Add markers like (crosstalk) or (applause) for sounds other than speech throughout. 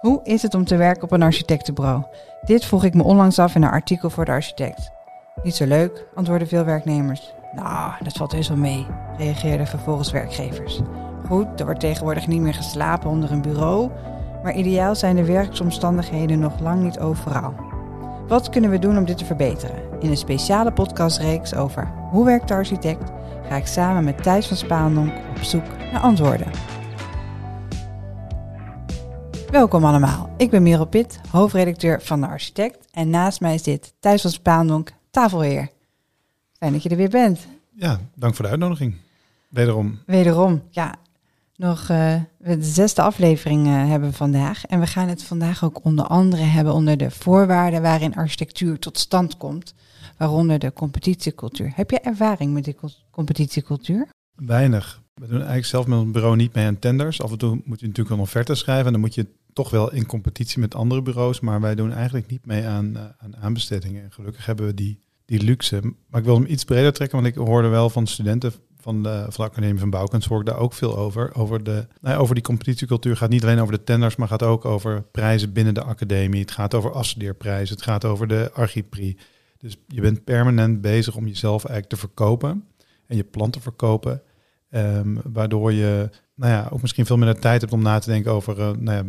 Hoe is het om te werken op een architectenbureau? Dit vroeg ik me onlangs af in een artikel voor de architect. Niet zo leuk, antwoordden veel werknemers. Nou, dat valt heus wel mee, reageerden vervolgens werkgevers. Goed, er wordt tegenwoordig niet meer geslapen onder een bureau, maar ideaal zijn de werksomstandigheden nog lang niet overal. Wat kunnen we doen om dit te verbeteren? In een speciale podcastreeks over hoe werkt de architect ga ik samen met Thijs van Spaandonk op zoek naar antwoorden. Welkom allemaal, ik ben Merel Pitt, hoofdredacteur van de Architect en naast mij is dit Thijs van Spaandonk, tafelheer. Fijn dat je er weer bent. Ja, dank voor de uitnodiging. Wederom. Wederom, ja. Nog uh, de zesde aflevering uh, hebben we vandaag. En we gaan het vandaag ook onder andere hebben onder de voorwaarden waarin architectuur tot stand komt. Waaronder de competitiecultuur. Heb je ervaring met die competitiecultuur? Weinig. We doen eigenlijk zelf met ons bureau niet mee aan tenders. Af en toe moet je natuurlijk een offerte schrijven. En dan moet je toch wel in competitie met andere bureaus. Maar wij doen eigenlijk niet mee aan, uh, aan aanbestedingen. En gelukkig hebben we die, die luxe. Maar ik wil hem iets breder trekken. Want ik hoorde wel van studenten van de, van de Academie van Bouwkunst hoor ik daar ook veel over. Over, de, nou ja, over die competitiecultuur gaat niet alleen over de tenders, maar gaat ook over prijzen binnen de academie. Het gaat over afstudeerprijzen, het gaat over de Archipri. Dus je bent permanent bezig om jezelf eigenlijk te verkopen en je plan te verkopen. Um, waardoor je nou ja, ook misschien veel minder tijd hebt om na te denken over uh, nou ja,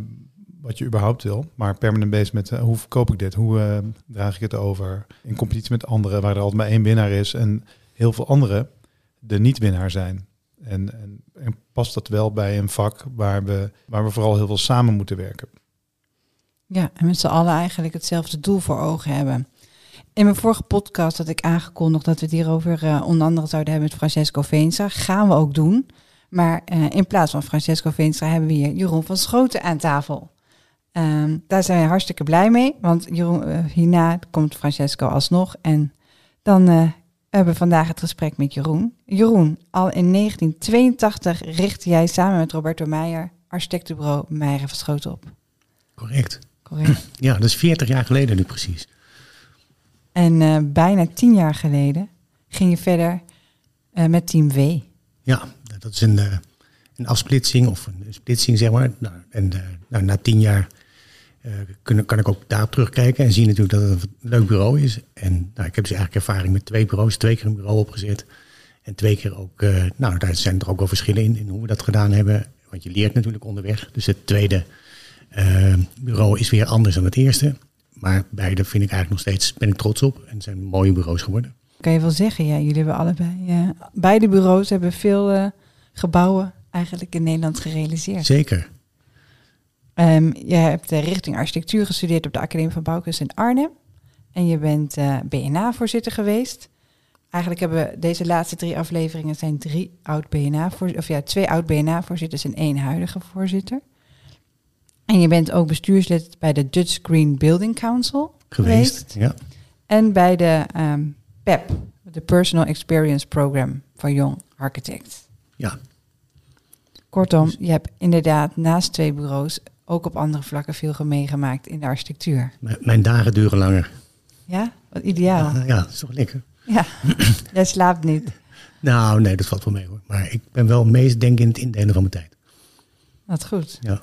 wat je überhaupt wil. Maar permanent bezig met uh, hoe verkoop ik dit? Hoe uh, draag ik het over? In competitie met anderen, waar er altijd maar één winnaar is. En heel veel anderen de niet-winnaar zijn. En, en, past dat wel bij een vak waar we, waar we vooral heel veel samen moeten werken. Ja, en met z'n allen eigenlijk hetzelfde doel voor ogen hebben. In mijn vorige podcast had ik aangekondigd dat we het hierover uh, onder andere zouden hebben met Francesco Veenstra. Gaan we ook doen. Maar in plaats van Francesco Veenstra hebben we hier Jeroen van Schoten aan tafel. Um, daar zijn we hartstikke blij mee, want Jeroen, uh, hierna komt Francesco alsnog. En dan we hebben vandaag het gesprek met Jeroen. Jeroen, al in 1982 richtte jij samen met Roberto Meijer architectenbureau Meijer van Schoten op. Correct. Correct. (clears throat) Ja, dat is 40 jaar geleden nu precies. En uh, bijna 10 jaar geleden ging je verder met Team V. Ja, dat is een, een afsplitsing of een splitsing zeg maar. Nou, en nou, na 10 jaar kunnen, kan ik ook daarop terugkijken en zien natuurlijk dat het een leuk bureau is. En nou, ik heb dus eigenlijk ervaring met twee bureaus, twee keer een bureau opgezet. En twee keer ook, uh, nou daar zijn er ook wel verschillen in, in hoe we dat gedaan hebben. Want je leert natuurlijk onderweg. Dus het tweede uh, bureau is weer anders dan het eerste. Maar beide vind ik eigenlijk nog steeds, ben ik trots op. En zijn mooie bureaus geworden. Kan je wel zeggen, ja, jullie hebben allebei, beide bureaus hebben veel gebouwen eigenlijk in Nederland gerealiseerd. Zeker. Um, je hebt uh, richting architectuur gestudeerd op de Academie van Bouwkunst in Arnhem. En je bent uh, BNA-voorzitter geweest. Eigenlijk hebben we deze laatste drie afleveringen zijn drie oud BNA of ja, twee oud BNA-voorzitters en één huidige voorzitter. En je bent ook bestuurslid bij de Dutch Green Building Council geweest. geweest. Ja. En bij de um, PEP, de Personal Experience Program voor Young Architects. Ja. Kortom, je hebt inderdaad naast twee bureaus ook op andere vlakken veel meegemaakt in de architectuur. M mijn dagen duren langer. Ja, wat ideaal. Ja, ja dat is toch lekker. Ja, (clears throat) jij slaapt niet. Nou, nee, dat valt wel mee hoor. Maar ik ben wel meest denk in het indelen van mijn tijd. Wat goed. Ja.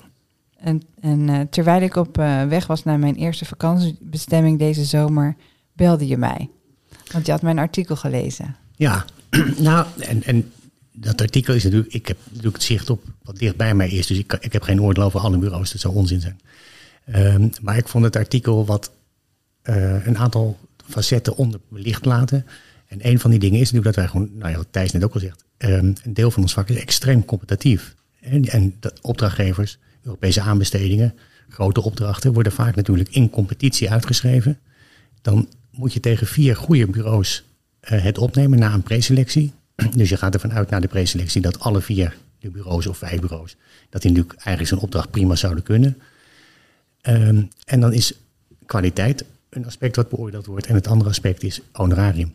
En, en uh, terwijl ik op uh, weg was naar mijn eerste vakantiebestemming deze zomer, belde je mij. Want je had mijn artikel gelezen. Ja, (clears throat) nou, en, en dat artikel is natuurlijk, ik heb natuurlijk het zicht op wat dicht bij mij is. Dus ik, ik heb geen oordeel over alle bureaus, dat zou onzin zijn. Um, maar ik vond het artikel wat uh, een aantal facetten onderbelicht laten. En een van die dingen is natuurlijk dat wij gewoon, nou ja, Thijs net ook al zegt, um, een deel van ons vak is extreem competitief. En, en de opdrachtgevers, Europese aanbestedingen, grote opdrachten worden vaak natuurlijk in competitie uitgeschreven. Dan moet je tegen vier goede bureaus uh, het opnemen na een preselectie. (clears throat) Dus je gaat ervan uit na de preselectie dat alle vier de bureaus of vijf bureaus, dat die natuurlijk eigenlijk zo'n opdracht prima zouden kunnen. Um, en dan is kwaliteit een aspect wat beoordeeld wordt en het andere aspect is honorarium.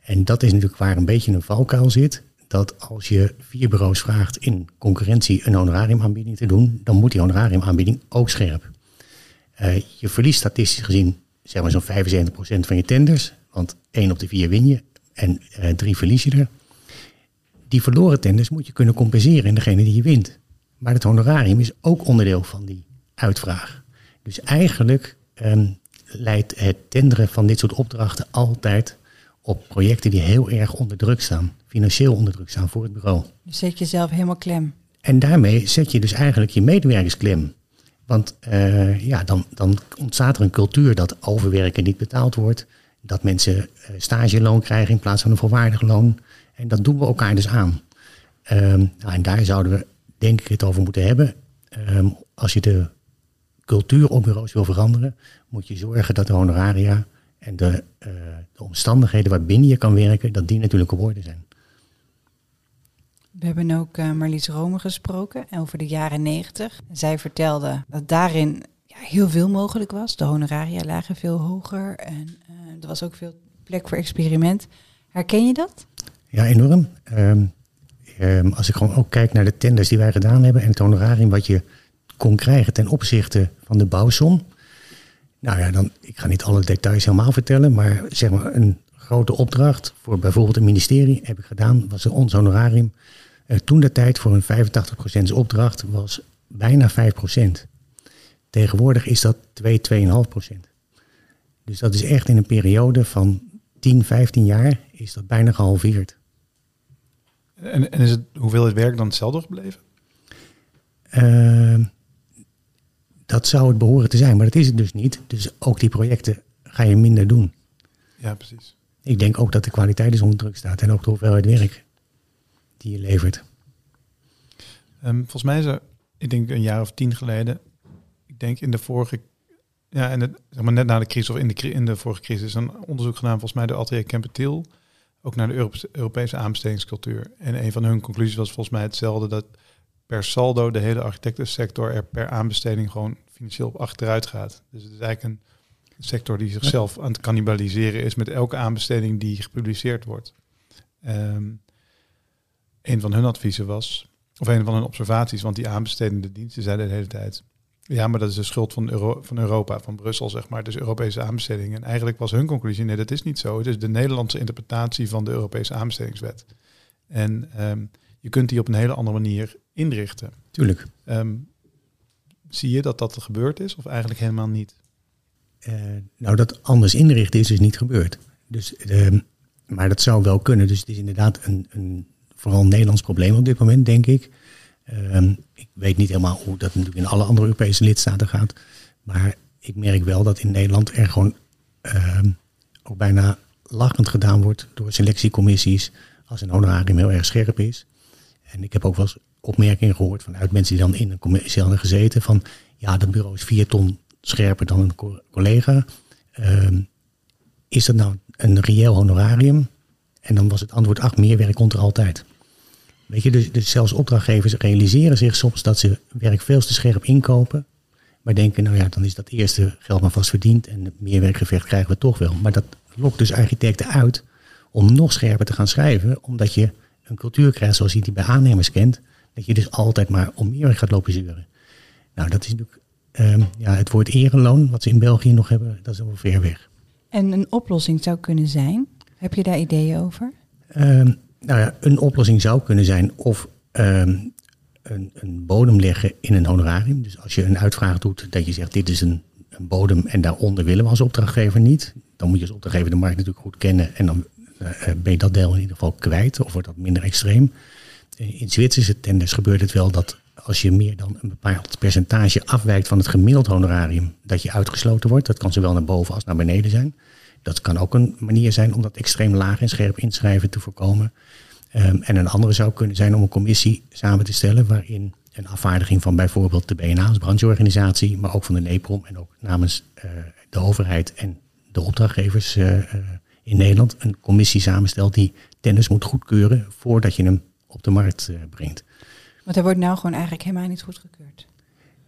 En dat is natuurlijk waar een beetje een valkuil zit. Dat als je vier bureaus vraagt in concurrentie een honorariumaanbieding te doen, dan moet die honorariumaanbieding ook scherp. Uh, je verliest statistisch gezien zeg maar zo'n 75% van je tenders, want één op de vier win je en uh, drie verlies je er die verloren tenders moet je kunnen compenseren in degene die je wint. Maar het honorarium is ook onderdeel van die uitvraag. Dus eigenlijk ehm, leidt het tenderen van dit soort opdrachten altijd op projecten die heel erg onder druk staan, financieel onder druk staan voor het bureau. Je zet jezelf helemaal klem. En daarmee zet je dus eigenlijk je medewerkers klem. Want uh, ja, dan, dan ontstaat er een cultuur dat overwerken niet betaald wordt. Dat mensen uh, stageloon krijgen in plaats van een volwaardig loon. En dat doen we elkaar dus aan. Um, nou, en daar zouden we denk ik het over moeten hebben. Um, als je de cultuur op bureaus wil veranderen, moet je zorgen dat de honoraria en de, uh, de omstandigheden waarbinnen je kan werken, dat die natuurlijk op orde zijn. We hebben ook uh, Marlies Rome gesproken over de jaren negentig. Zij vertelde dat daarin ja, heel veel mogelijk was. De honoraria lagen veel hoger en uh, er was ook veel plek voor experiment. Herken je dat? Ja, enorm. Um, um, als ik gewoon ook kijk naar de tenders die wij gedaan hebben en het honorarium wat je kon krijgen ten opzichte van de bouwsom. Nou ja, dan, ik ga niet alle details helemaal vertellen, maar zeg maar een grote opdracht voor bijvoorbeeld een ministerie heb ik gedaan, was ons honorarium. Uh, toen de tijd voor een 85% opdracht was bijna 5%. Tegenwoordig is dat 2, 2,5%. Dus dat is echt in een periode van 10, 15 jaar is dat bijna gehalveerd. En, en is het hoeveelheid werk dan hetzelfde gebleven? Uh, dat zou het behoren te zijn, maar dat is het dus niet. Dus ook die projecten ga je minder doen. Ja, precies. Ik denk ook dat de kwaliteit dus onder druk staat en ook de hoeveelheid werk die je levert. Um, volgens mij is er, ik denk een jaar of tien geleden, ik denk in de vorige, ja, en het, zeg maar net na de crisis of in de, in de vorige crisis, een onderzoek gedaan volgens mij door Atelier Kempetil, ook naar de Europese, aanbestedingscultuur. En een van hun conclusies was volgens mij hetzelfde, dat per saldo de hele architectensector er per aanbesteding gewoon financieel op achteruit gaat. Dus het is eigenlijk een sector die zichzelf aan het cannibaliseren is met elke aanbesteding die gepubliceerd wordt. Um, een van hun adviezen was, of een van hun observaties, want die aanbestedende diensten zeiden de hele tijd, ja, maar dat is de schuld van, Euro, van Europa, van Brussel, zeg maar, dus Europese aanbestedingen. En eigenlijk was hun conclusie, nee, dat is niet zo. Het is de Nederlandse interpretatie van de Europese aanbestedingswet. En um, je kunt die op een hele andere manier inrichten. Tuurlijk. Um, zie je dat dat gebeurd is of eigenlijk helemaal niet? Uh, nou, dat anders inrichten is dus niet gebeurd. Dus, uh, maar dat zou wel kunnen. Dus het is inderdaad een, een vooral een Nederlands probleem op dit moment, denk ik. Uh, ik weet niet helemaal hoe dat natuurlijk in alle andere Europese lidstaten gaat. Maar ik merk wel dat in Nederland er gewoon ook bijna lachend gedaan wordt door selectiecommissies als een honorarium heel erg scherp is. En ik heb ook wel eens opmerkingen gehoord vanuit mensen die dan in een commissie hadden gezeten van ja, dat bureau is vier ton scherper dan een collega. Uh, is dat nou een reëel honorarium? En dan was het antwoord, ach, meer werk komt er altijd. Weet je, dus, dus zelfs opdrachtgevers realiseren zich soms dat ze werk veel te scherp inkopen. Maar denken, nou ja, dan is dat eerste geld maar vast verdiend en meer werkgevecht krijgen we toch wel. Maar dat lokt dus architecten uit om nog scherper te gaan schrijven, omdat je een cultuur krijgt zoals je die bij aannemers kent, dat je dus altijd maar om meer gaat lopen zeuren. Nou, dat is natuurlijk um, ja, het woord erenloon, wat ze in België nog hebben, dat is ver weg. En een oplossing zou kunnen zijn, heb je daar ideeën over? Um, nou ja, een oplossing zou kunnen zijn of um, een, een, bodem leggen in een honorarium. Dus als je een uitvraag doet, dat je zegt dit is een, een bodem en daaronder willen we als opdrachtgever niet. Dan moet je als opdrachtgever de markt natuurlijk goed kennen en dan uh, ben je dat deel in ieder geval kwijt of wordt dat minder extreem. In Zwitserse tenders gebeurt het wel dat als je meer dan een bepaald percentage afwijkt van het gemiddeld honorarium, dat je uitgesloten wordt. Dat kan zowel naar boven als naar beneden zijn. Dat kan ook een manier zijn om dat extreem laag en scherp inschrijven te voorkomen. Um, en een andere zou kunnen zijn om een commissie samen te stellen waarin een afvaardiging van bijvoorbeeld de BNA als brancheorganisatie, maar ook van de NEPROM en ook namens uh, de overheid en de opdrachtgevers uh, uh, in Nederland een commissie samenstelt die tenders moet goedkeuren voordat je hem op de markt brengt. Want er wordt nou gewoon eigenlijk helemaal niet goedgekeurd.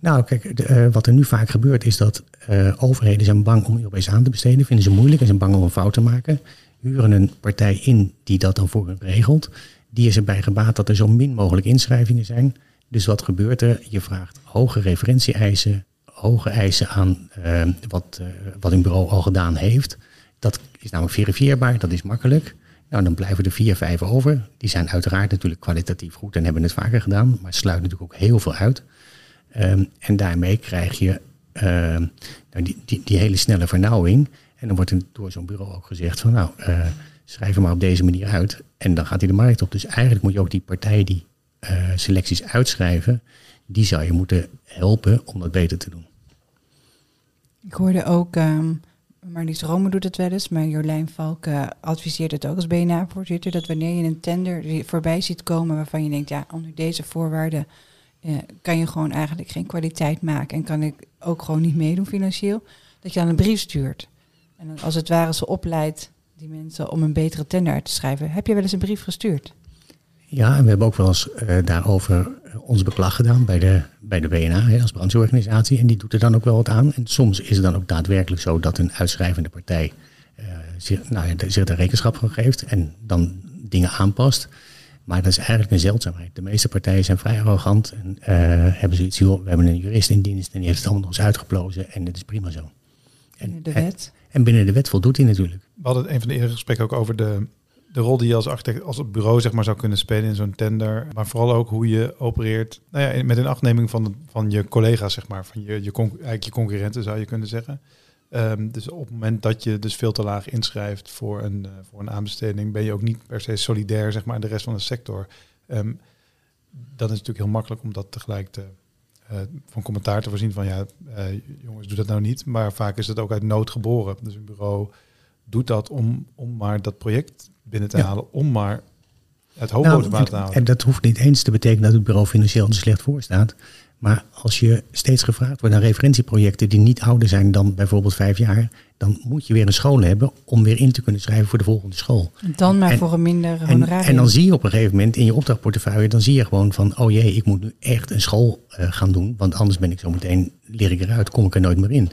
Nou, kijk, de, uh, wat er nu vaak gebeurt is dat uh, overheden zijn bang om Europees aan te besteden, vinden ze moeilijk en zijn bang om een fout te maken. Huren een partij in die dat dan voor hen regelt. Die is erbij gebaat dat er zo min mogelijk inschrijvingen zijn. Dus wat gebeurt er? Je vraagt hoge referentie-eisen, hoge eisen aan uh, wat, wat een bureau al gedaan heeft. Dat is namelijk verifieerbaar, dat is makkelijk. Nou, dan blijven er vier, vijf over. Die zijn uiteraard natuurlijk kwalitatief goed en hebben het vaker gedaan, maar sluiten natuurlijk ook heel veel uit. Ehm, en daarmee krijg je ehm, nou, die, die, hele snelle vernauwing. En dan wordt er door zo'n bureau ook gezegd van nou, uh, schrijf hem maar op deze manier uit. En dan gaat hij de markt op. Dus eigenlijk moet je ook die partijen die uh, selecties uitschrijven, die zou je moeten helpen om dat beter te doen. Ik hoorde ook, um, Marlies Rome doet het wel eens, maar Jolijn Valk adviseert het ook als BNA-voorzitter, dat wanneer je een tender voorbij ziet komen waarvan je denkt, ja, onder deze voorwaarden uh, kan je gewoon eigenlijk geen kwaliteit maken en kan ik ook gewoon niet meedoen financieel, dat je dan een brief stuurt. En als het ware ze opleidt die mensen om een betere tender uit te schrijven. Heb je wel eens een brief gestuurd? Ja, en we hebben ook wel eens uh, daarover ons beklag gedaan bij de, bij de BNA hè, als brancheorganisatie. En die doet er dan ook wel wat aan. En soms is het dan ook daadwerkelijk zo dat een uitschrijvende partij uh, zich, nou zich daar rekenschap van geeft en dan dingen aanpast. Maar dat is eigenlijk een zeldzaamheid. De meeste partijen zijn vrij arrogant en uh, hebben zoiets joh, we hebben een jurist in dienst en die heeft het allemaal nog eens uitgeplozen en het is prima zo. En, de wet? En, en binnen de wet voldoet hij natuurlijk. We hadden een van de eerdere gesprekken ook over de, de rol die je als architect, als het bureau zeg maar zou kunnen spelen in zo'n tender. Maar vooral ook hoe je opereert nou ja, met een afneming van, van je collega's, zeg maar, van je, je, eigenlijk je concurrenten zou je kunnen zeggen. Um, dus op het moment dat je dus veel te laag inschrijft voor een, uh, voor een aanbesteding, ben je ook niet per se solidair zeg maar, de rest van de sector. Um, dan is het natuurlijk heel makkelijk om dat tegelijk te, uh, van commentaar te voorzien van ja, uh, jongens, doe dat nou niet. Maar vaak is het ook uit nood geboren. Dus een bureau doet dat om, om maar dat project binnen te ja. halen, om maar het hoofd nou, te halen. En dat hoeft niet eens te betekenen dat het bureau financieel er slecht voor staat. Maar als je steeds gevraagd wordt naar referentieprojecten die niet ouder zijn dan bijvoorbeeld vijf jaar, dan moet je weer een school hebben om weer in te kunnen schrijven voor de volgende school. Dan maar en, voor een minder honorarium. En, en, dan zie je op een gegeven moment in je opdrachtportefeuille, dan zie je gewoon van, oh jee, ik moet nu echt een school uh, gaan doen, want anders ben ik zo meteen, leer ik eruit, kom ik er nooit meer in.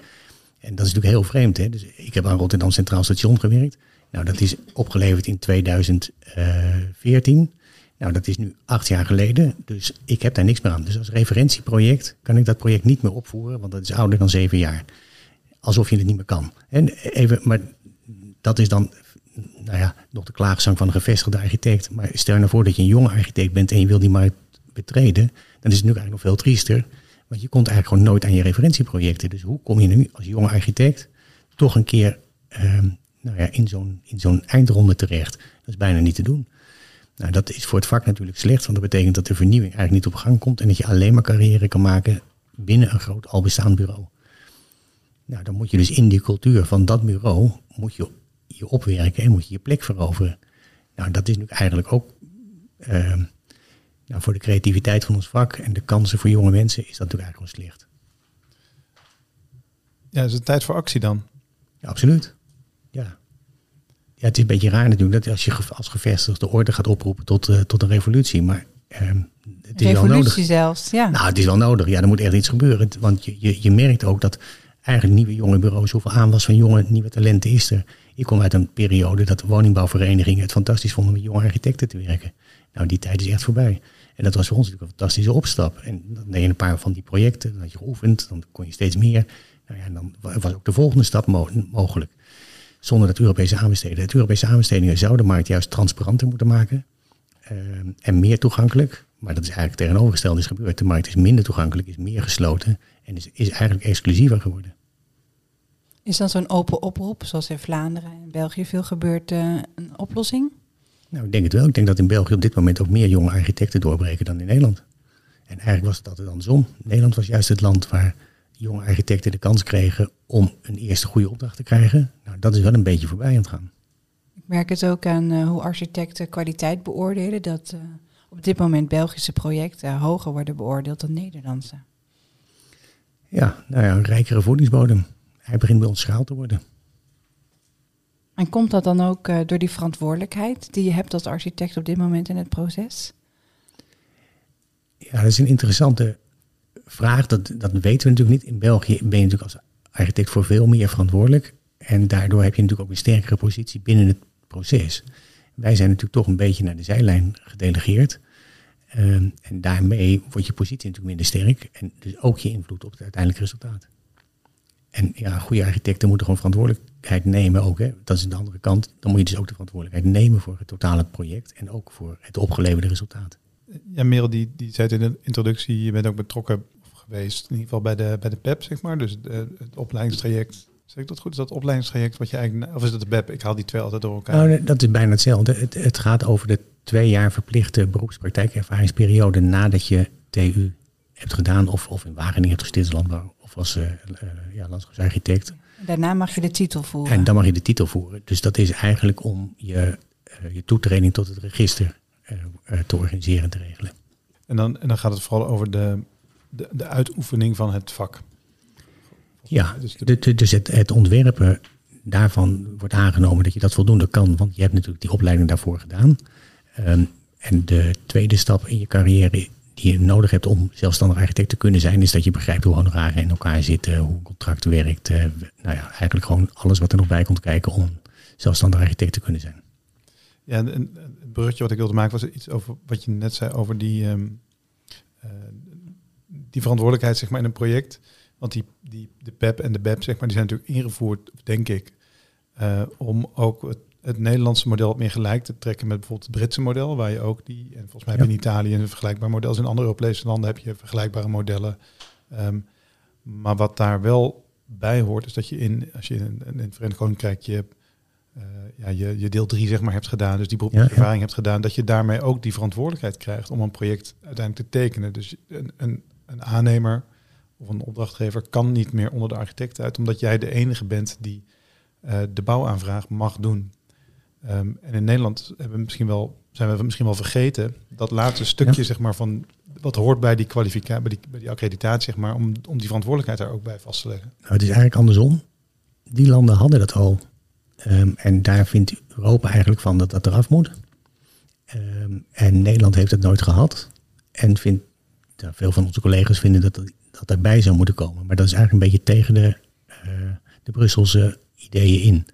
En dat is natuurlijk heel vreemd. Hè? Dus ik heb aan Rotterdam Centraal Station gewerkt. Nou, dat is opgeleverd in 2014. Nou, dat is nu acht jaar geleden, dus ik heb daar niks meer aan. Dus als referentieproject kan ik dat project niet meer opvoeren, want dat is ouder dan zeven jaar. Alsof je het niet meer kan. En even, maar dat is dan nou ja, nog de klaagzang van een gevestigde architect. Maar stel je nou voor dat je een jonge architect bent en je wil die markt betreden, dan is het nu eigenlijk nog veel triester. Want je komt eigenlijk gewoon nooit aan je referentieprojecten. Dus hoe kom je nu als jonge architect toch een keer um, nou ja, in zo'n in zo'n eindronde terecht? Dat is bijna niet te doen. Nou, dat is voor het vak natuurlijk slecht, want dat betekent dat de vernieuwing eigenlijk niet op gang komt en dat je alleen maar carrière kan maken binnen een groot al bestaand bureau. Nou, dan moet je dus in die cultuur van dat bureau, moet je je opwerken en moet je je plek veroveren. Nou, dat is nu eigenlijk ook, uh, nou, voor de creativiteit van ons vak en de kansen voor jonge mensen, is dat natuurlijk eigenlijk gewoon slecht. Ja, is het tijd voor actie dan? Ja, absoluut. Ja ja, het is een beetje raar natuurlijk dat als je als gevestigde orde gaat oproepen tot, uh, tot een revolutie. Maar uh, het is revolutie wel nodig. zelfs, ja. Nou, het is wel nodig. Ja, er moet echt iets gebeuren. Want je, je, je merkt ook dat eigenlijk nieuwe jonge bureaus, hoeveel aanwas van jonge nieuwe talenten is er. Ik kom uit een periode dat de woningbouwverenigingen het fantastisch vonden met jonge architecten te werken. Nou, die tijd is echt voorbij. En dat was voor ons natuurlijk een fantastische opstap. En dan deed je een paar van die projecten, dan had je geoefend, dan kon je steeds meer. Nou ja, en dan was ook de volgende stap mo mogelijk zonder dat Europese aanbesteden. Het Europese aanbestedingen zouden de markt juist transparanter moeten maken uh, en meer toegankelijk. Maar dat is eigenlijk tegenovergesteld is gebeurd. De markt is minder toegankelijk, is meer gesloten en is, is eigenlijk exclusiever geworden. Is dan zo'n open oproep, zoals in Vlaanderen en België veel gebeurt, uh, een oplossing? Nou, ik denk het wel. Ik denk dat in België op dit moment ook meer jonge architecten doorbreken dan in Nederland. En eigenlijk was het altijd andersom. Nederland was juist het land waar jonge architecten de kans kregen om een eerste goede opdracht te krijgen. Nou, dat is wel een beetje voorbij aan het gaan. Ik merk het ook aan uh, hoe architecten kwaliteit beoordelen. Dat uh, op dit moment Belgische projecten hoger worden beoordeeld dan Nederlandse. Ja, nou ja, een rijkere voedingsbodem. Hij begint bij ons schaal te worden. En komt dat dan ook uh, door die verantwoordelijkheid die je hebt als architect op dit moment in het proces? Ja, dat is een interessante vraag, dat, dat weten we natuurlijk niet. In België ben je natuurlijk als architect voor veel meer verantwoordelijk. En daardoor heb je natuurlijk ook een sterkere positie binnen het proces. Wij zijn natuurlijk toch een beetje naar de zijlijn gedelegeerd. Um, en daarmee wordt je positie natuurlijk minder sterk. En dus ook je invloed op het uiteindelijke resultaat. En ja, goede architecten moeten gewoon verantwoordelijkheid nemen ook. Hè. Dat is de andere kant. Dan moet je dus ook de verantwoordelijkheid nemen voor het totale project. En ook voor het opgeleverde resultaat. Ja, Merel, die, die zei in de introductie, je bent ook betrokken geweest. In ieder geval bij de, bij de PEP, zeg maar. Dus de, het opleidingstraject. Zeg ik dat goed? Is dat opleidingstraject wat je eigenlijk... Of is dat de BEP? Ik haal die twee altijd door elkaar. Nou, dat is bijna hetzelfde. Het, het gaat over de twee jaar verplichte beroepspraktijkervaringsperiode nadat je TU hebt gedaan. Of, of in Wageningen hebt gestudeerd landbouw. Of als uh, uh, ja, landschapsarchitect. Daarna mag je de titel voeren. En dan mag je de titel voeren. Dus dat is eigenlijk om je, uh, je toetreding tot het register te organiseren en te regelen. En dan, en dan gaat het vooral over de, de, de uitoefening van het vak. Ja, dus, de, dus het, het ontwerpen daarvan wordt aangenomen dat je dat voldoende kan, want je hebt natuurlijk die opleiding daarvoor gedaan. Um, en de tweede stap in je carrière die je nodig hebt om zelfstandig architect te kunnen zijn, is dat je begrijpt hoe honoraren in elkaar zitten, hoe een contract werkt. Uh, nou ja, eigenlijk gewoon alles wat er nog bij komt kijken om zelfstandig architect te kunnen zijn. Ja, en het bruggetje wat ik wilde maken was iets over wat je net zei over die, um, uh, die verantwoordelijkheid zeg maar, in een project. Want die, die, de PEP en de BEP zeg maar, die zijn natuurlijk ingevoerd, denk ik, uh, om ook het, het, Nederlandse model meer gelijk te trekken met bijvoorbeeld het Britse model, waar je ook die, en volgens mij ja. in Italië een vergelijkbaar model, in andere Europese landen heb je vergelijkbare modellen. Um, maar wat daar wel bij hoort, is dat je in, als je in, in het Verenigd Koninkrijk je uh, ja, je, je deel 3 zeg maar hebt gedaan, dus die beroepservaring ja, ja. hebt gedaan, dat je daarmee ook die verantwoordelijkheid krijgt om een project uiteindelijk te tekenen. Dus een, een, een aannemer of een opdrachtgever kan niet meer onder de architect uit, omdat jij de enige bent die uh, de bouwaanvraag mag doen. Um, en in Nederland hebben we misschien wel, zijn we misschien wel vergeten dat laatste stukje zeg maar, van wat hoort bij die kwalificatie, bij die, bij die accreditatie, zeg maar, om, om die verantwoordelijkheid daar ook bij vast te leggen. Nou, het is eigenlijk andersom. Die landen hadden dat al. Um, en daar vindt Europa eigenlijk van dat dat eraf moet. Um, en Nederland heeft het nooit gehad. En vindt, veel van onze collega's vinden dat dat erbij zou moeten komen. Maar dat is eigenlijk een beetje tegen de, uh, de Brusselse ideeën in.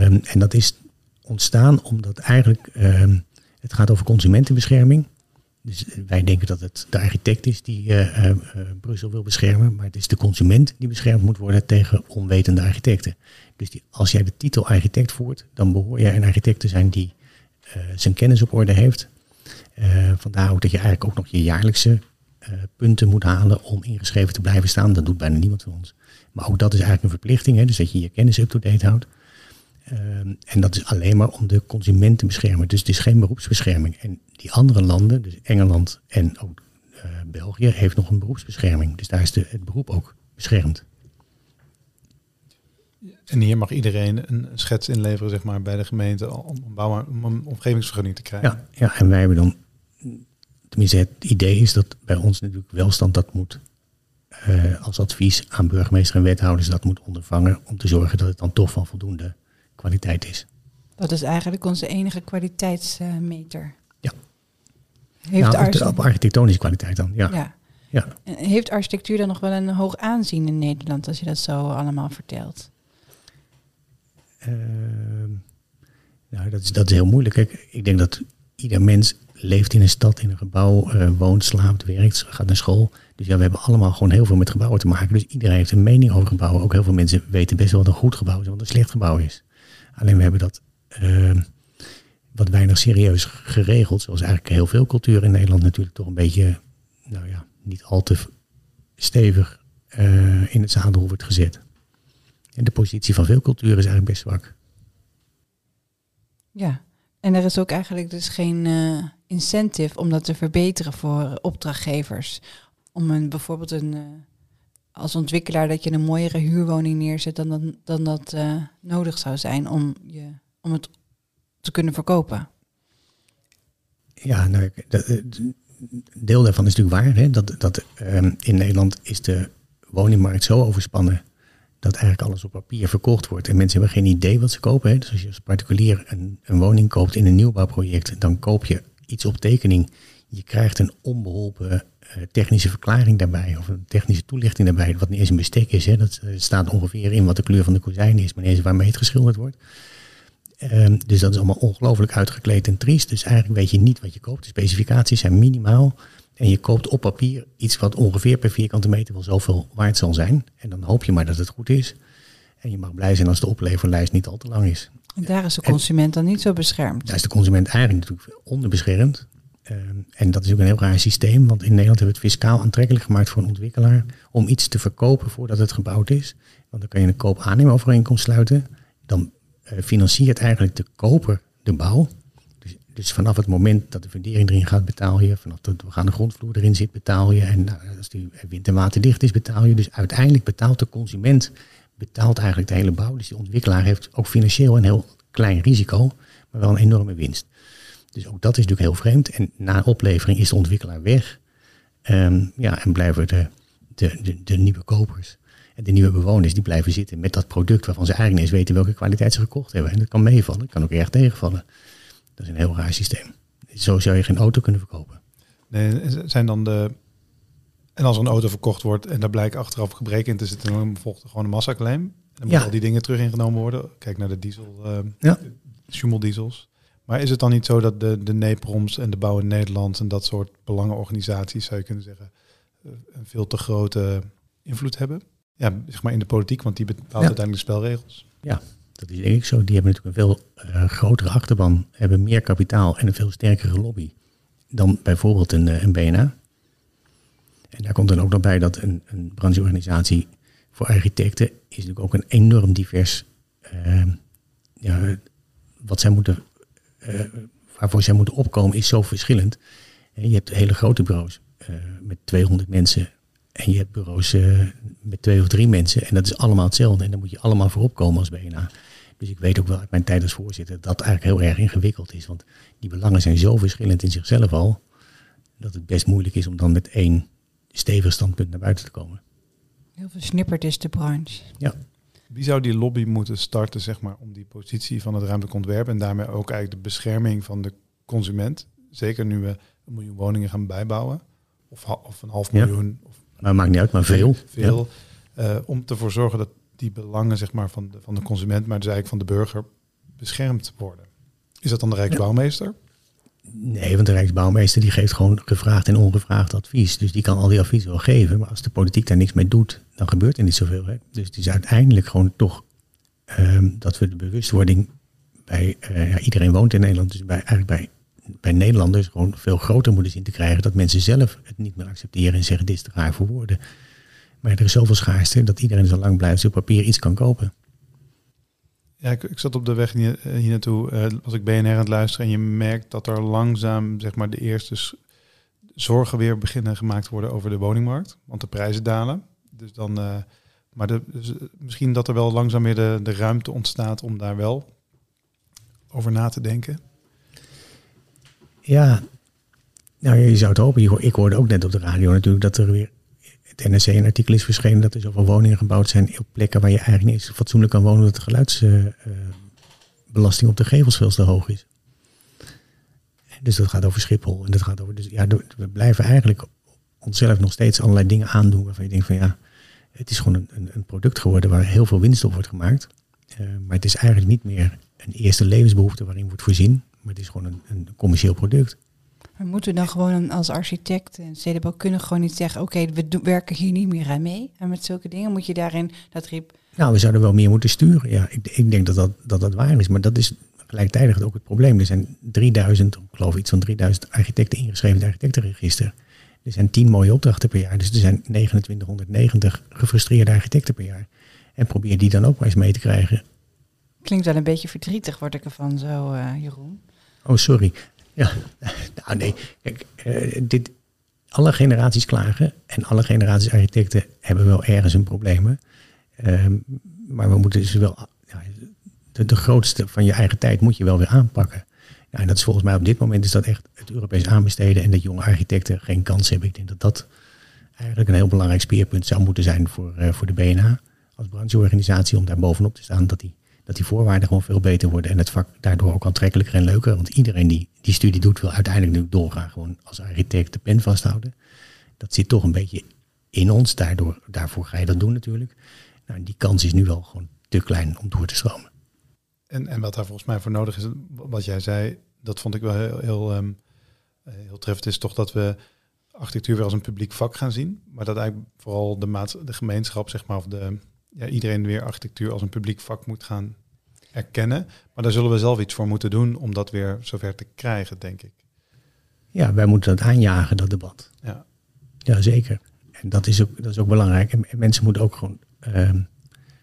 Um, en dat is ontstaan omdat eigenlijk het gaat over consumentenbescherming. Dus wij denken dat het de architect is die uh, Brussel wil beschermen, maar het is de consument die beschermd moet worden tegen onwetende architecten. Dus die, als jij de titel architect voert, dan behoor jij een architect te zijn die zijn kennis op orde heeft. Vandaar ook dat je eigenlijk ook nog je jaarlijkse punten moet halen om ingeschreven te blijven staan. Dat doet bijna niemand van ons. Maar ook dat is eigenlijk een verplichting, hè, dus dat je je kennis up-to-date houdt. Um, en dat is alleen maar om de consument te beschermen. Dus het is geen beroepsbescherming. En die andere landen, dus Engeland en ook België, heeft nog een beroepsbescherming. Dus daar is de, het beroep ook beschermd. En hier mag iedereen een schets inleveren zeg maar, bij de gemeente om, bouw, om een omgevingsvergunning te krijgen. Ja, ja, en wij hebben dan, tenminste het idee is dat bij ons natuurlijk welstand dat moet uh, als advies aan burgemeester en wethouders dat moet ondervangen om te zorgen dat het dan toch van voldoende kwaliteit is. Dat is eigenlijk onze enige kwaliteitsmeter. Ja. Heeft nou, op architectonische kwaliteit dan, ja. ja. ja. En heeft architectuur dan nog wel een hoog aanzien in Nederland als je dat zo allemaal vertelt? Uh, nou, dat is, dat is heel moeilijk. Ik denk dat ieder mens leeft in een stad, in een gebouw, uh, woont, slaapt, werkt, gaat naar school. Dus ja, we hebben allemaal gewoon heel veel met gebouwen te maken. Dus iedereen heeft een mening over gebouwen. Ook heel veel mensen weten best wel wat een goed gebouw is, wat een slecht gebouw is. Alleen we hebben dat uh, wat weinig serieus geregeld. Zoals eigenlijk heel veel cultuur in Nederland natuurlijk toch een beetje, nou ja, niet al te stevig uh, in het zadel wordt gezet. En de positie van veel cultuur is eigenlijk best zwak. Ja, en er is ook eigenlijk dus geen uh, incentive om dat te verbeteren voor opdrachtgevers. Om een, bijvoorbeeld een, uh, als ontwikkelaar dat je een mooiere huurwoning neerzet dan, dan, dan dat uh, nodig zou zijn om, je, om het te kunnen verkopen. Ja, nou, deel daarvan is natuurlijk waar. Hè? Dat, dat um, in Nederland is de woningmarkt zo overspannen dat eigenlijk alles op papier verkocht wordt. En mensen hebben geen idee wat ze kopen. Hè? Dus als je als particulier een, een woning koopt in een nieuwbouwproject, dan koop je iets op tekening. Je krijgt een onbeholpen uh, technische verklaring daarbij, of een technische toelichting daarbij, wat niet eens een bestek is. Hè? Dat uh, staat ongeveer in wat de kleur van de kozijn is, maar niet eens waarmee het geschilderd wordt. Um, dus dat is allemaal ongelooflijk uitgekleed en triest. Dus eigenlijk weet je niet wat je koopt. De specificaties zijn minimaal. En je koopt op papier iets wat ongeveer per vierkante meter wel zoveel waard zal zijn. En dan hoop je maar dat het goed is. En je mag blij zijn als de opleverlijst niet al te lang is. En daar is de consument en, dan niet zo beschermd. Daar is de consument eigenlijk natuurlijk onderbeschermd. Ehm, en dat is ook een heel raar systeem, want in Nederland hebben we het fiscaal aantrekkelijk gemaakt voor een ontwikkelaar om iets te verkopen voordat het gebouwd is. Want dan kan je een koop-aannemovereenkomst sluiten. Dan uh, financiert eigenlijk de koper de bouw. Dus, vanaf het moment dat de fundering erin gaat, betaal je. Vanaf dat we gaan de grondvloer erin zit, betaal je. En nou, als die wind en water dicht is, betaal je. Dus uiteindelijk betaalt de consument betaalt eigenlijk de hele bouw. Dus de ontwikkelaar heeft ook financieel een heel klein risico, maar wel een enorme winst. Dus ook dat is natuurlijk heel vreemd. En na oplevering is de ontwikkelaar weg. Um, ja, en blijven de, de, de, de, nieuwe kopers en de nieuwe bewoners die blijven zitten met dat product waarvan ze eigenlijk eens weten welke kwaliteit ze gekocht hebben. En dat kan meevallen, dat kan ook erg tegenvallen. Dat is een heel raar systeem. Zo zou je geen auto kunnen verkopen. Nee, zijn dan de. En als er een auto verkocht wordt en daar blijkt achteraf gebreken in te zitten, dan volgt er gewoon een massaclaim. En dan moeten al die dingen terug ingenomen worden. Kijk naar de diesel, uh, ja. diesels. Maar is het dan niet zo dat de, de NEPROMS en de Bouw in Nederland en dat soort belangenorganisaties, zou je kunnen zeggen, eh, een veel te grote invloed hebben? Ja, zeg maar in de politiek, want die bepaalt uiteindelijk de spelregels. Ja, dat is denk ik zo. Die hebben natuurlijk een veel uh, grotere achterban, hebben meer kapitaal en een veel sterkere lobby dan bijvoorbeeld een, eh, een BNA. En daar komt dan ook nog bij dat een, een brancheorganisatie voor architecten is natuurlijk ook een enorm divers, uh, ja, wat zij moeten uh, waarvoor zij moeten opkomen is zo verschillend. je hebt hele grote bureaus met 200 mensen en je hebt bureaus uh, met twee of drie mensen en dat is allemaal hetzelfde en dan moet je allemaal voor opkomen als BNA. Dus ik weet ook wel uit mijn tijd als voorzitter dat dat eigenlijk heel erg ingewikkeld is, want die belangen zijn zo verschillend in zichzelf al, dat het best moeilijk is om dan met één stevig standpunt naar buiten te komen. Heel versnipperd is de branche. Ja. Wie zou die lobby moeten starten, zeg maar, om die positie van het ruimtelijk ontwerp en daarmee ook eigenlijk de bescherming van de consument, zeker nu we een miljoen woningen gaan bijbouwen, of, of een half miljoen. Ja. Of, maar maakt niet uit, maar veel. Veel. Uh, om ervoor zorgen dat die belangen zeg maar, van, de, van de consument, maar dus eigenlijk van de burger, beschermd worden. Is dat dan de Rijksbouwmeester? Nee, want de Rijksbouwmeester die geeft gewoon gevraagd en ongevraagd advies. Dus die kan al die advies wel geven. Maar als de politiek daar niks mee doet, dan gebeurt er niet zoveel. Hè? Dus het is uiteindelijk gewoon toch um, dat we de bewustwording bij uh, ja, iedereen woont in Nederland. Dus bij, eigenlijk bij, bij Nederlanders gewoon veel groter moeten zien te krijgen. Dat mensen zelf het niet meer accepteren en zeggen dit is te raar voor woorden. Maar er is zoveel schaarste dat iedereen zo lang blijft op papier iets kan kopen. Ja, ik, ik, zat op de weg hier, hier naartoe, uh, als ik BNR aan het luisteren en je merkt dat er langzaam zeg maar, de eerste zorgen weer beginnen gemaakt worden over de woningmarkt. Want de prijzen dalen. Dus dan, uh, maar de, misschien dat er wel langzaam weer de, de ruimte ontstaat om daar wel over na te denken. Ja, nou je zou het hopen. Ik hoorde ook net op de radio natuurlijk dat er weer het NRC een artikel is verschenen dat er zoveel woningen gebouwd zijn op plekken waar je eigenlijk niet eens fatsoenlijk kan wonen, omdat de geluidsbelasting op de gevels veel te hoog is. Dus dat gaat over Schiphol en dat gaat over. Dus ja, we blijven eigenlijk onszelf nog steeds allerlei dingen aandoen waarvan je denkt van ja, het is gewoon een, een product geworden waar heel veel winst op wordt gemaakt. Uh, maar het is eigenlijk niet meer een eerste levensbehoefte waarin wordt voorzien, maar het is gewoon een, een commercieel product. We moeten dan gewoon als architect en stedenbouw kunnen gewoon niet zeggen, oké, we werken hier niet meer aan mee. En met zulke dingen moet je daarin dat riep. Nou, we zouden wel meer moeten sturen. Ja, ik, ik denk dat dat, dat dat waar is, maar dat is gelijktijdig ook het probleem. Er zijn 3000, ik geloof iets van 3000 architecten ingeschreven in het architectenregister. Er zijn 10 mooie opdrachten per jaar, dus er zijn 2990 gefrustreerde architecten per jaar. En probeer die dan ook maar eens mee te krijgen. Klinkt wel een beetje verdrietig, word ik ervan zo, uh, Jeroen. Oh, sorry. Ja, nou nee. Kijk, uh, dit, alle generaties klagen en alle generaties architecten hebben wel ergens een probleem. Uh, maar we moeten dus wel, ja, de, de, grootste van je eigen tijd moet je wel weer aanpakken. En dat is volgens mij op dit moment is dat echt het Europees aanbesteden en dat jonge architecten geen kans hebben. Ik denk dat dat eigenlijk een heel belangrijk speerpunt zou moeten zijn voor, uh, voor de BNA als brancheorganisatie om daar bovenop te staan. Dat die dat die voorwaarden gewoon veel beter worden en het vak daardoor ook aantrekkelijker en leuker. Want iedereen die die studie doet, wil uiteindelijk nu doorgaan gewoon als architect de pen vasthouden. Dat zit toch een beetje in ons, daardoor, daarvoor ga je dat doen natuurlijk. Nou, die kans is nu wel gewoon te klein om door te stromen. En, en wat daar volgens mij voor nodig is, wat jij zei, dat vond ik wel heel, heel, um, heel treffend, is toch dat we architectuur weer als een publiek vak gaan zien. Maar dat eigenlijk vooral de, maat, de gemeenschap, zeg maar, of de, ja, iedereen weer architectuur als een publiek vak moet gaan erkennen. Maar daar zullen we zelf iets voor moeten doen om dat weer zover te krijgen, denk ik. Ja, wij moeten dat aanjagen, dat debat. Ja. Ja, zeker. En dat is ook, dat is ook belangrijk. En, en mensen moeten ook gewoon ehm,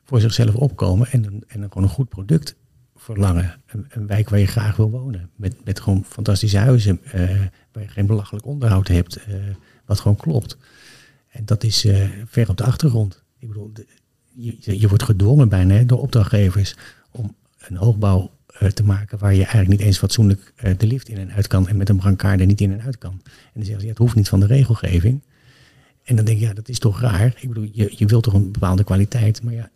voor zichzelf opkomen en, en dan gewoon een goed product verlangen. Een, een wijk waar je graag wil wonen. Met, met gewoon fantastische huizen, eh, waar je geen belachelijk onderhoud hebt, eh, wat gewoon klopt. En dat is eh, ver op de achtergrond. Ik bedoel, de- je, je wordt gedwongen bijna door opdrachtgevers om een hoogbouw eh, te maken waar je eigenlijk niet eens fatsoenlijk eh, de lift in en uit kan en met een brancard er niet in en uit kan. En dan zeggen ze, ja, het hoeft niet van de regelgeving. En dan denk je, ja, dat is toch raar. Ik bedoel, je, je wilt toch een bepaalde kwaliteit, maar ja,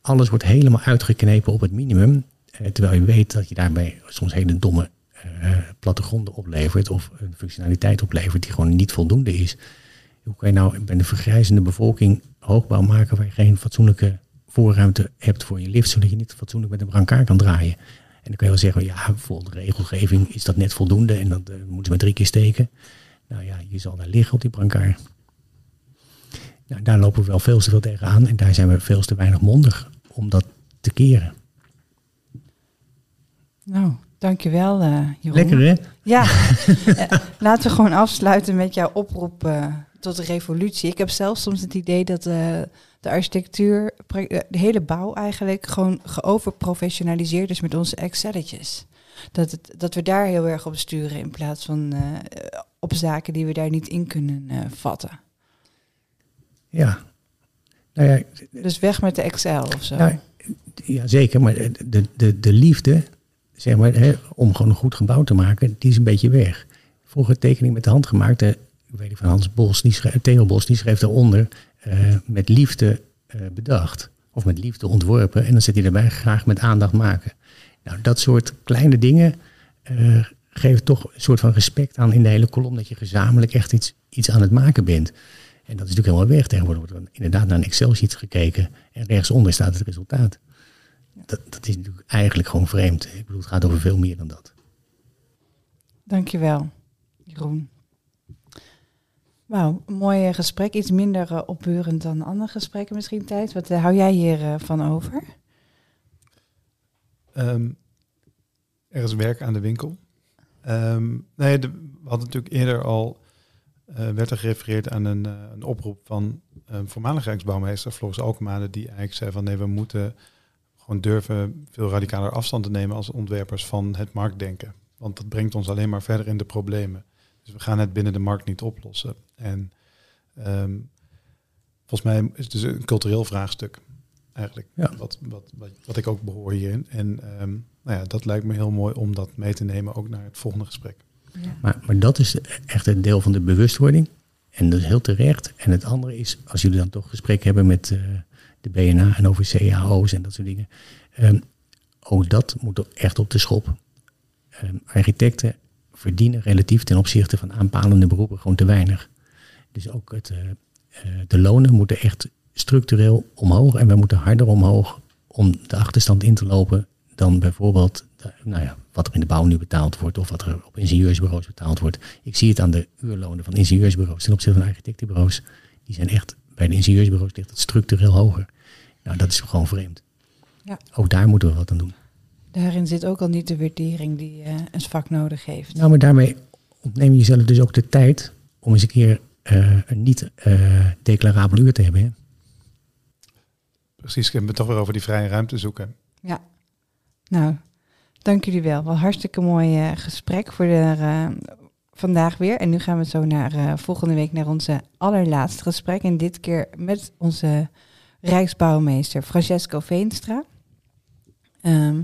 alles wordt helemaal uitgeknepen op het minimum. eh, terwijl je weet dat je daarbij soms hele domme plattegronden oplevert of een functionaliteit oplevert die gewoon niet voldoende is. Hoe kan je nou bij de vergrijzende bevolking hoogbouw maken waar je geen fatsoenlijke voorruimte hebt voor je lift, zodat je niet fatsoenlijk met een brancard kan draaien? En dan kan je wel zeggen, ja, volgens de regelgeving is dat net voldoende en dat eh, moeten ze maar drie keer steken. Nou ja, je zal daar liggen op die brancard. Nou, daar lopen we wel veel te veel tegenaan en daar zijn we veel te weinig mondig om dat te keren. Nou, dankjewel eh Jeroen. Lekker hè? Ja, (laughs) Eh, laten we gewoon afsluiten met jouw oproep tot de revolutie. Ik heb zelf soms het idee dat eh, de architectuur, eh, de hele bouw eigenlijk, gewoon geoverprofessionaliseerd is met onze Excelletjes. Dat, het, dat we daar heel erg op sturen in plaats van eh, op zaken die we daar niet in kunnen vatten. Ja. Nou ja, Dus weg met de Excel of zo. Nou, ja, zeker. Maar de, de, de liefde, zeg maar, hè, om gewoon een goed gebouw te maken, die is een beetje weg. Vroeger tekening met de hand gemaakt, eh, ik weet niet van Hans Bos, schreef, Theo Bos, die schreef daaronder eh, met liefde eh, bedacht. Of met liefde ontworpen. En dan zet hij erbij graag met aandacht maken. Nou, dat soort kleine dingen eh, geven toch een soort van respect aan in de hele kolom. Dat je gezamenlijk echt iets, iets aan het maken bent. En dat is natuurlijk helemaal weg. Tegenwoordig wordt er inderdaad naar een Excel-sheet gekeken. En rechtsonder staat het resultaat. Dat, dat is natuurlijk eigenlijk gewoon vreemd. Ik bedoel, het gaat over veel meer dan dat. Dankjewel, Jeroen. Wauw, mooi eh, gesprek. Iets minder eh, opbeurend dan andere gesprekken misschien, Tijd. Wat eh, hou jij hiervan van over? Ehm, er is werk aan de winkel. Ehm, nee, we hadden natuurlijk eerder al, werd er gerefereerd aan een, een oproep van een voormalig Rijksbouwmeester, Floris Alkemade, die eigenlijk zei van nee, we moeten gewoon durven veel radicaler afstand te nemen als ontwerpers van het marktdenken. Want dat brengt ons alleen maar verder in de problemen. Dus we gaan het binnen de markt niet oplossen. En ehm, volgens mij is het dus een cultureel vraagstuk eigenlijk. Ja. Wat, wat, wat, wat ik ook behoor hierin. En ehm, nou ja, dat lijkt me heel mooi om dat mee te nemen ook naar het volgende gesprek. Ja. Maar, maar dat is echt een deel van de bewustwording. En dat is heel terecht. En het andere is, als jullie dan toch gesprek hebben met eh, de BNA en over cao's en dat soort dingen. ehm, ook dat moet er echt op de schop. Ehm, architecten verdienen relatief ten opzichte van aanpalende beroepen gewoon te weinig. Dus ook het, eh, eh, de lonen moeten echt structureel omhoog. En we moeten harder omhoog om de achterstand in te lopen dan bijvoorbeeld nou ja, wat er in de bouw nu betaald wordt of wat er op ingenieursbureaus betaald wordt. Ik zie het aan de uurlonen van ingenieursbureaus ten opzichte van architectenbureaus. Die zijn echt, bij de ingenieursbureaus ligt het structureel hoger. Nou, dat is gewoon vreemd. Ja. Ook daar moeten we wat aan doen. Daarin zit ook al niet de waardering die eh, een vak nodig heeft. Nou, maar daarmee ontneem je jezelf dus ook de tijd om eens een keer eh, een niet eh, declarabel uur te hebben. Hè? Precies, ik heb het toch weer over die vrije ruimte zoeken. Ja, nou, dank jullie wel. Wat hartstikke mooi eh, gesprek voor de, eh, vandaag weer. En nu gaan we zo naar eh, volgende week naar onze allerlaatste gesprek. En dit keer met onze Rijksbouwmeester Francesco Veenstra. Ehm,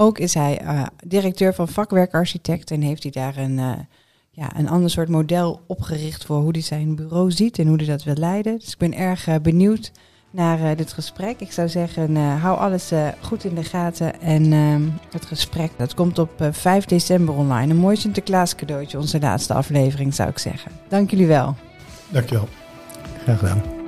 ook is hij eh, directeur van vakwerkarchitect en heeft hij daar een, eh, ja, een ander soort model opgericht voor hoe hij zijn bureau ziet en hoe hij dat wil leiden. Dus ik ben erg eh, benieuwd naar dit gesprek. Ik zou zeggen, hou alles goed in de gaten. En ehm, het gesprek, dat komt op eh, 5 december online. Een mooi Sinterklaas cadeautje, onze laatste aflevering zou ik zeggen. Dank jullie wel. Dankjewel. Graag gedaan.